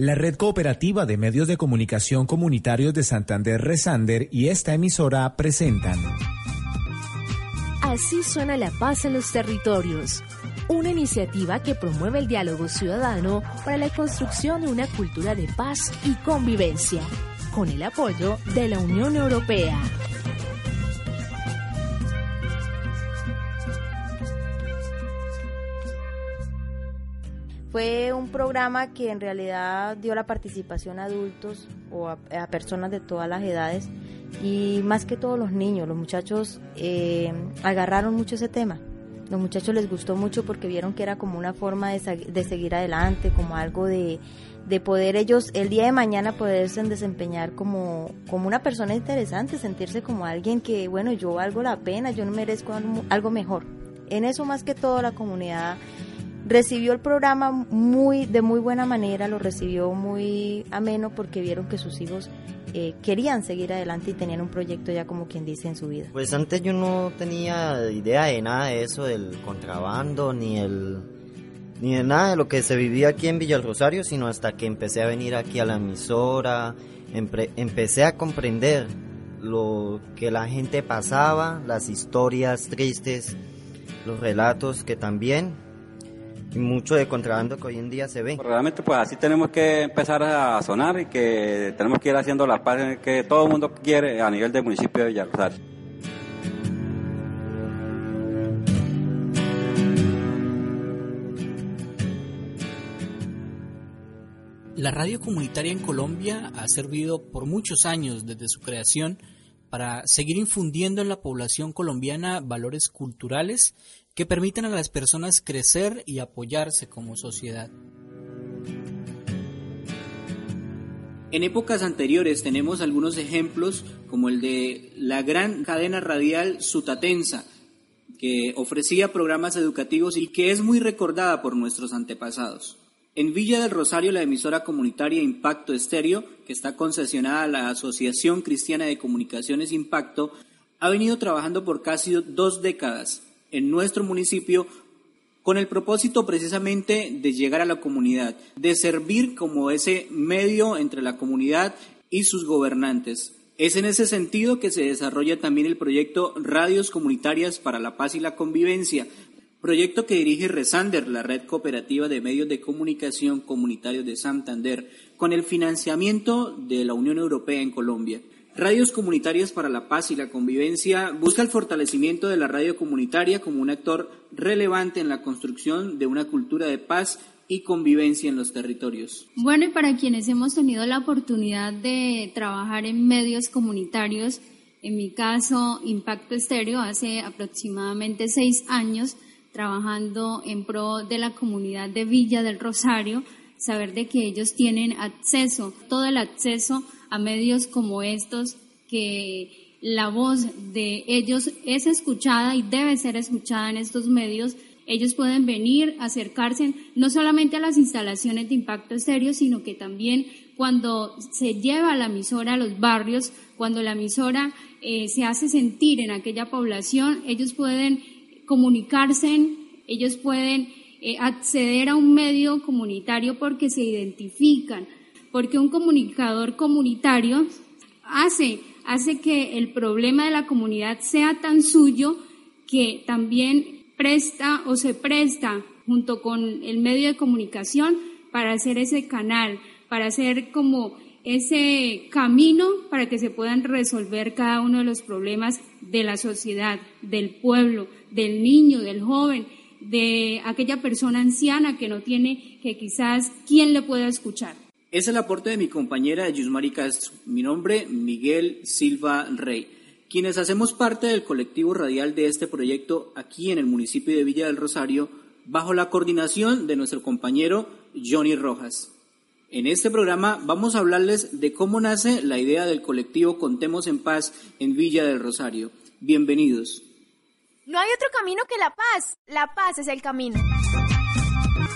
La red cooperativa de medios de comunicación comunitarios de Santander Resander y esta emisora presentan. Así suena la paz en los territorios. Una iniciativa que promueve el diálogo ciudadano para la construcción de una cultura de paz y convivencia, con el apoyo de la Unión Europea. Fue un programa que en realidad dio la participación a adultos o a, personas de todas las edades y más que todos los niños, los muchachos eh, agarraron mucho ese tema. Los muchachos les gustó mucho porque vieron que era como una forma de, de seguir adelante, como algo de, de, poder ellos el día de mañana poderse desempeñar como, como una persona interesante, sentirse como alguien que, bueno, yo valgo la pena, yo no merezco algo mejor. En eso más que todo la comunidad recibió el programa muy de muy buena manera, lo recibió muy ameno porque vieron que sus hijos eh, querían seguir adelante y tenían un proyecto ya como quien dice en su vida. Pues antes yo no tenía idea de nada de eso, del contrabando, ni el ni de nada de lo que se vivía aquí en Villa Rosario, sino hasta que empecé a venir aquí a la emisora, empecé a comprender lo que la gente pasaba, las historias tristes, los relatos que también y mucho de contrabando que hoy en día se ve. Realmente pues así tenemos que empezar a sonar y que tenemos que ir haciendo las paz que todo el mundo quiere a nivel del municipio de Villarrosario. La radio comunitaria en Colombia ha servido por muchos años desde su creación para seguir infundiendo en la población colombiana valores culturales que permitan a las personas crecer y apoyarse como sociedad. En épocas anteriores tenemos algunos ejemplos como el de la gran cadena radial Sutatensa, que ofrecía programas educativos y que es muy recordada por nuestros antepasados. En Villa del Rosario, la emisora comunitaria Impacto Estéreo, que está concesionada a la Asociación Cristiana de Comunicaciones Impacto, ha venido trabajando por casi dos décadas en nuestro municipio con el propósito precisamente de llegar a la comunidad, de servir como ese medio entre la comunidad y sus gobernantes. Es en ese sentido que se desarrolla también el proyecto Radios Comunitarias para la Paz y la Convivencia, proyecto que dirige Resander, la red cooperativa de medios de comunicación comunitarios de Santander, con el financiamiento de la Unión Europea en Colombia. Radios Comunitarias para la Paz y la Convivencia busca el fortalecimiento de la radio comunitaria como un actor relevante en la construcción de una cultura de paz y convivencia en los territorios. Bueno, y para quienes hemos tenido la oportunidad de trabajar en medios comunitarios, en mi caso, Impacto Estéreo, hace aproximadamente seis años, trabajando en pro de la comunidad de Villa del Rosario, saber de que ellos tienen acceso, todo el acceso a medios como estos que la voz de ellos es escuchada y debe ser escuchada en estos medios. Ellos pueden venir, acercarse no solamente a las instalaciones de impacto estéreo, sino que también cuando se lleva la emisora a los barrios, cuando la emisora eh, se hace sentir en aquella población, ellos pueden comunicarse, ellos pueden eh, acceder a un medio comunitario porque se identifican, porque un comunicador comunitario hace, hace que el problema de la comunidad sea tan suyo que también presta o se presta junto con el medio de comunicación para hacer ese canal, para hacer como ese camino para que se puedan resolver cada uno de los problemas de la sociedad, del pueblo, del niño, del joven, de aquella persona anciana que no tiene, que quizás quién le pueda escuchar. Es el aporte de mi compañera Yusmari Castro. Mi nombre, Miguel Silva Rey. Quienes hacemos parte del colectivo radial de este proyecto aquí en el municipio de Villa del Rosario, bajo la coordinación de nuestro compañero Johnny Rojas. En este programa vamos a hablarles de cómo nace la idea del colectivo Contemos en Paz en Villa del Rosario. Bienvenidos. No hay otro camino que la paz. La paz es el camino.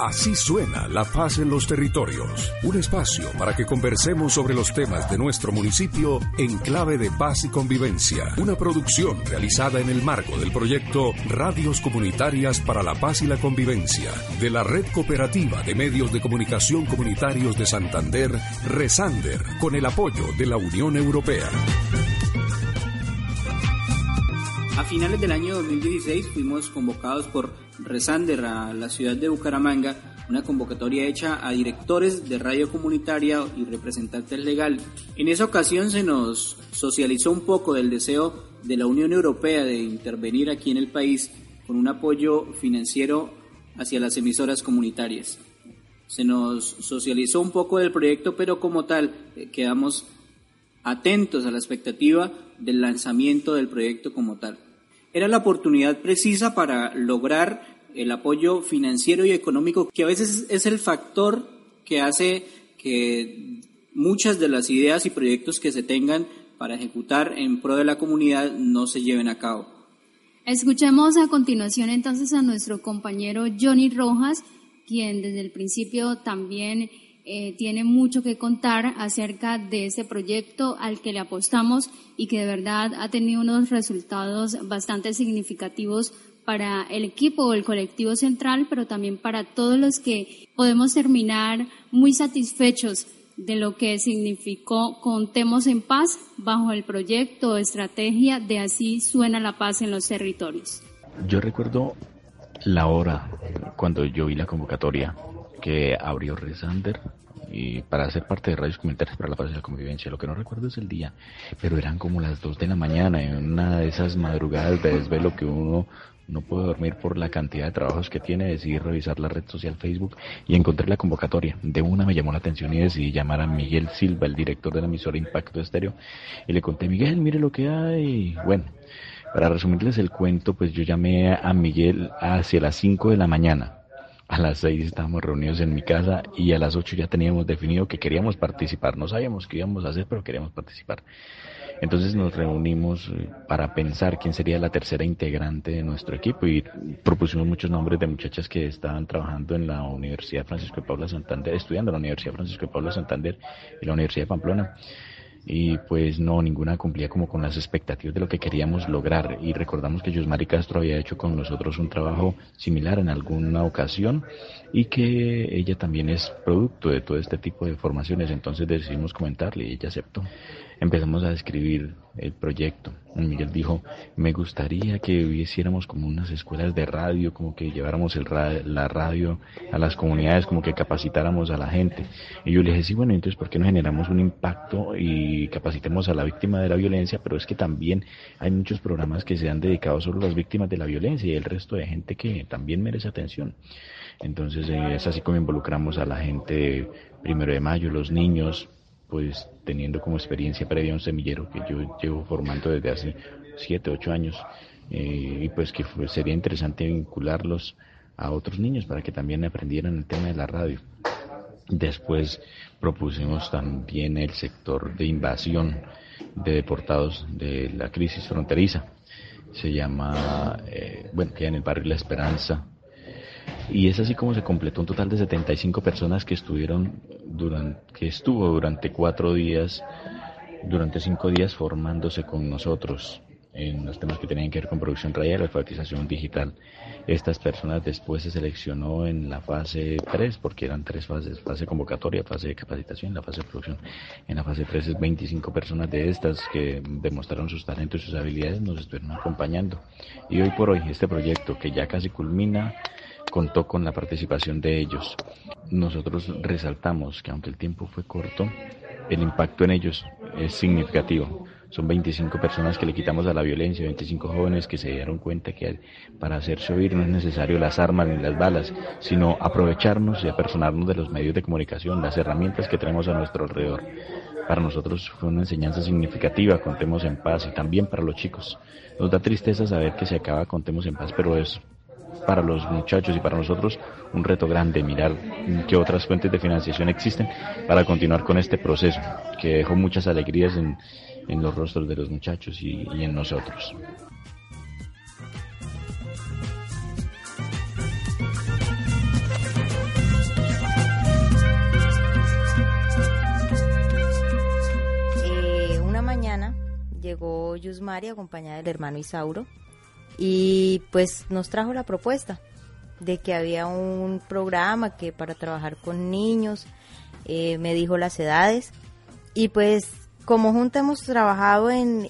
Así suena la paz en los territorios. Un espacio para que conversemos sobre los temas de nuestro municipio en clave de paz y convivencia. Una producción realizada en el marco del proyecto Radios Comunitarias para la Paz y la Convivencia de la Red Cooperativa de Medios de Comunicación Comunitarios de Santander, Resander, con el apoyo de la Unión Europea. A finales del año 2016 fuimos convocados por Resander a la ciudad de Bucaramanga, una convocatoria hecha a directores de radio comunitaria y representantes legales. En esa ocasión se nos socializó un poco del deseo de la Unión Europea de intervenir aquí en el país con un apoyo financiero hacia las emisoras comunitarias. Se nos socializó un poco del proyecto, pero como tal eh, quedamos atentos a la expectativa del lanzamiento del proyecto como tal. Era la oportunidad precisa para lograr el apoyo financiero y económico, que a veces es el factor que hace que muchas de las ideas y proyectos que se tengan para ejecutar en pro de la comunidad no se lleven a cabo. Escuchemos a continuación entonces a nuestro compañero Johnny Rojas, quien desde el principio también eh, tiene mucho que contar acerca de este proyecto al que le apostamos y que de verdad ha tenido unos resultados bastante significativos para el equipo o el colectivo central, pero también para todos los que podemos terminar muy satisfechos de lo que significó Contemos en Paz bajo el proyecto o estrategia de Así suena la paz en los territorios. Yo recuerdo la hora cuando yo vi la convocatoria que abrió Resander y para ser parte de radios comunitarias para la paz y la convivencia. Lo que no recuerdo es el día, pero eran como las 2 de la mañana, en una de esas madrugadas de desvelo que uno no puede dormir por la cantidad de trabajos que tiene, decidí revisar la red social Facebook y encontré la convocatoria. De una me llamó la atención y decidí llamar a Miguel Silva, el director de la emisora Impacto Estéreo, y le conté, Miguel, mire lo que hay. Bueno, para resumirles el cuento, pues yo llamé a Miguel hacia las 5 de la mañana a las seis estábamos reunidos en mi casa y a las ocho ya teníamos definido que queríamos participar. No sabíamos qué íbamos a hacer, pero queríamos participar. Entonces nos reunimos eh, para pensar quién sería la tercera integrante de nuestro equipo y propusimos muchos nombres de muchachas que estaban trabajando en la Universidad Francisco de Paula Santander, estudiando en la Universidad Francisco de Paula Santander y la Universidad de Pamplona y pues no, ninguna cumplía como con las expectativas de lo que queríamos lograr y recordamos que Yosmari Castro había hecho con nosotros un trabajo similar en alguna ocasión y que ella también es producto de todo este tipo de formaciones, entonces decidimos comentarle y ella aceptó empezamos a describir el proyecto. Miguel dijo, me gustaría que hiciéramos como unas escuelas de radio, como que lleváramos el la radio a las comunidades, como que capacitáramos a la gente. Y yo le dije, sí, bueno, entonces, ¿por qué no generamos un impacto y capacitemos a la víctima de la violencia? Pero es que también hay muchos programas que se han dedicado solo a las víctimas de la violencia y el resto de gente que también merece atención. Entonces, eh, es así como involucramos a la gente primero de mayo, los niños, pues teniendo como experiencia previa un semillero que yo llevo formando desde hace 7, 8 años eh, y pues que sería interesante vincularlos a otros niños para que también aprendieran el tema de la radio. Después propusimos también el sector de invasión de deportados de la crisis fronteriza. Se llama, eh, bueno, queda en el barrio La Esperanza, y es así como se completó un total de 75 personas que estuvieron durante, que estuvo durante cuatro días, durante cinco días formándose con nosotros en los temas que tenían que ver con producción radial, alfabetización digital. Estas personas después se seleccionó en la fase 3, porque eran tres fases, fase convocatoria, fase de capacitación, la fase de producción. En la fase 3 es 25 personas de estas que demostraron sus talentos y sus habilidades, nos estuvieron acompañando. Y hoy por hoy, este proyecto que ya casi culmina, contó con la participación de ellos. Nosotros resaltamos que aunque el tiempo fue corto, el impacto en ellos es significativo. Son 25 personas que le quitamos a la violencia, 25 jóvenes que se dieron cuenta que para hacerse oír no es necesario las armas ni las balas, sino aprovecharnos y apersonarnos de los medios de comunicación, las herramientas que tenemos a nuestro alrededor. Para nosotros fue una enseñanza significativa, contemos en paz, y también para los chicos. Nos da tristeza saber que se acaba Contemos en paz, pero es para los muchachos y para nosotros un reto grande mirar qué otras fuentes de financiación existen para continuar con este proceso que dejó muchas alegrías en, en los rostros de los muchachos y, en nosotros. Eh, una mañana llegó Yusmari acompañada del hermano Isauro y pues nos trajo la propuesta de que había un programa que para trabajar con niños eh, me dijo las edades y pues como junta hemos trabajado en,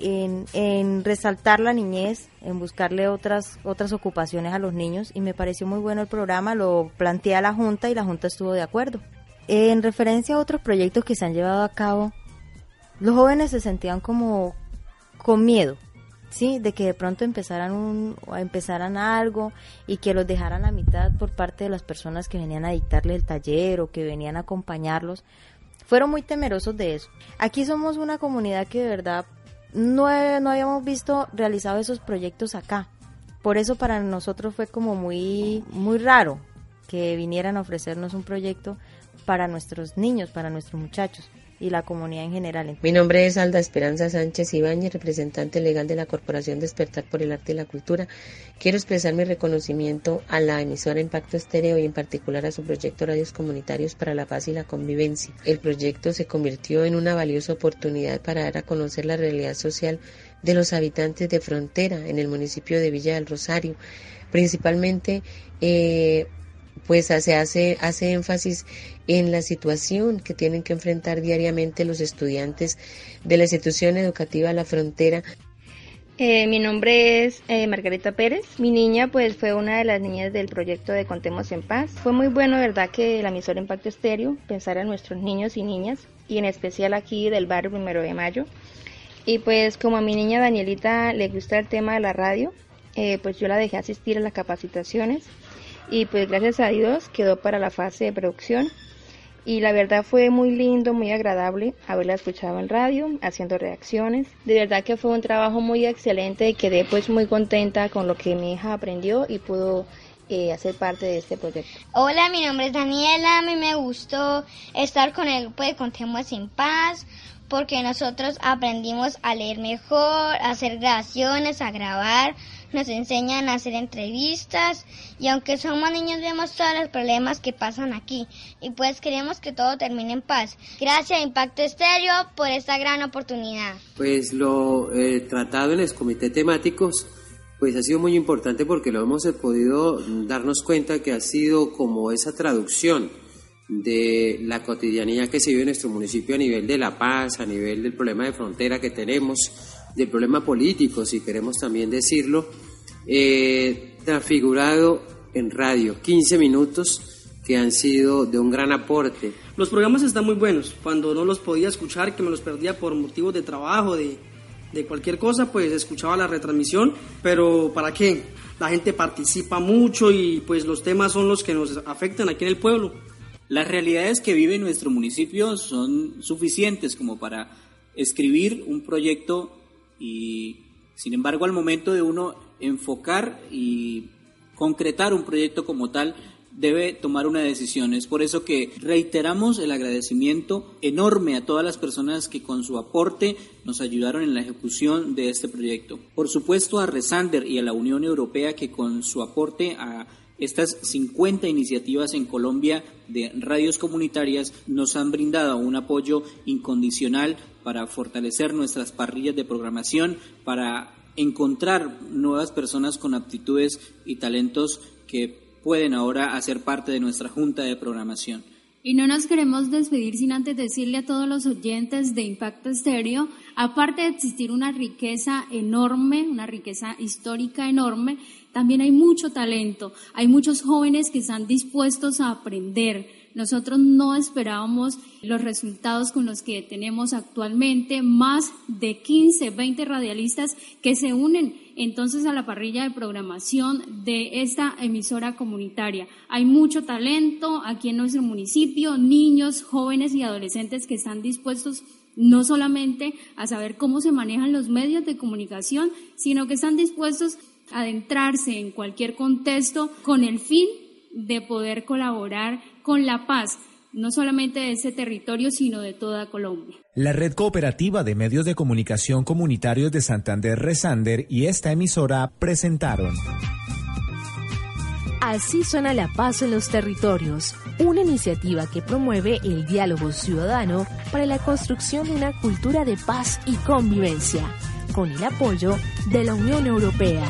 en, resaltar la niñez, en buscarle otras, otras ocupaciones a los niños y me pareció muy bueno el programa, lo planteé a la junta y la junta estuvo de acuerdo. En referencia a otros proyectos que se han llevado a cabo, los jóvenes se sentían como con miedo, ¿sí? De que de pronto empezaran, un, empezaran algo y que los dejaran a mitad por parte de las personas que venían a dictarle el taller o que venían a acompañarlos. Fueron muy temerosos de eso. Aquí somos una comunidad que de verdad no, no habíamos visto realizado esos proyectos acá. Por eso para nosotros fue como muy, muy raro que vinieran a ofrecernos un proyecto para nuestros niños, para nuestros muchachos y la comunidad en general. Mi nombre es Alda Esperanza Sánchez Ibáñez, representante legal de la Corporación Despertar por el Arte y la Cultura. Quiero expresar mi reconocimiento a la emisora Impacto Estéreo y en particular a su proyecto Radios Comunitarios para la Paz y la Convivencia. El proyecto se convirtió en una valiosa oportunidad para dar a conocer la realidad social de los habitantes de frontera en el municipio de Villa del Rosario, principalmente eh, pues se hace, hace énfasis en la situación que tienen que enfrentar diariamente los estudiantes de la institución educativa La Frontera. Eh, mi nombre es eh, Margarita Pérez. Mi niña pues fue una de las niñas del proyecto de Contemos en Paz. Fue muy bueno, verdad, que la emisora Impacto Estéreo pensara en nuestros niños y niñas y en especial aquí del barrio Primero de Mayo. Y pues como a mi niña Danielita le gusta el tema de la radio, eh, pues yo la dejé asistir a las capacitaciones y pues gracias a Dios quedó para la fase de producción y la verdad fue muy lindo, muy agradable haberla escuchado en radio, haciendo reacciones. De verdad que fue un trabajo muy excelente y quedé pues muy contenta con lo que mi hija aprendió y pudo eh, hacer parte de este proyecto. Hola, mi nombre es Daniela, a mí me gustó estar con el grupo de Contemos en Paz porque nosotros aprendimos a leer mejor, a hacer grabaciones, a grabar, nos enseñan a hacer entrevistas y aunque somos niños vemos todos los problemas que pasan aquí y pues queremos que todo termine en paz. Gracias a Impacto Estéreo por esta gran oportunidad. Pues lo eh, tratado en los comités temáticos pues ha sido muy importante porque lo hemos podido darnos cuenta que ha sido como esa traducción de la cotidianidad que se vive en nuestro municipio a nivel de la paz, a nivel del problema de frontera que tenemos, del problema político, si queremos también decirlo, eh, transfigurado en radio, 15 minutos que han sido de un gran aporte. Los programas están muy buenos, cuando no los podía escuchar, que me los perdía por motivos de trabajo, de, de cualquier cosa, pues escuchaba la retransmisión, pero ¿para qué? La gente participa mucho y pues los temas son los que nos afectan aquí en el pueblo. Las realidades que vive nuestro municipio son suficientes como para escribir un proyecto y, sin embargo, al momento de uno enfocar y concretar un proyecto como tal, debe tomar una decisión. Es por eso que reiteramos el agradecimiento enorme a todas las personas que con su aporte nos ayudaron en la ejecución de este proyecto. Por supuesto a Resander y a la Unión Europea que con su aporte a estas 50 iniciativas en Colombia de radios comunitarias nos han brindado un apoyo incondicional para fortalecer nuestras parrillas de programación, para encontrar nuevas personas con aptitudes y talentos que pueden ahora hacer parte de nuestra junta de programación. Y no nos queremos despedir sin antes decirle a todos los oyentes de Impacto Estéreo, aparte de existir una riqueza enorme, una riqueza histórica enorme, también hay mucho talento, hay muchos jóvenes que están dispuestos a aprender, nosotros no esperábamos los resultados con los que tenemos actualmente, más de 15, 20 radialistas que se unen entonces a la parrilla de programación de esta emisora comunitaria. Hay mucho talento aquí en nuestro municipio, niños, jóvenes y adolescentes que están dispuestos no solamente a saber cómo se manejan los medios de comunicación, sino que están dispuestos a adentrarse en cualquier contexto con el fin de poder colaborar con la paz no solamente de ese territorio, sino de toda Colombia. La Red Cooperativa de Medios de Comunicación Comunitarios de Santander Resander y esta emisora presentaron. Así suena la paz en los territorios, una iniciativa que promueve el diálogo ciudadano para la construcción de una cultura de paz y convivencia con el apoyo de la Unión Europea.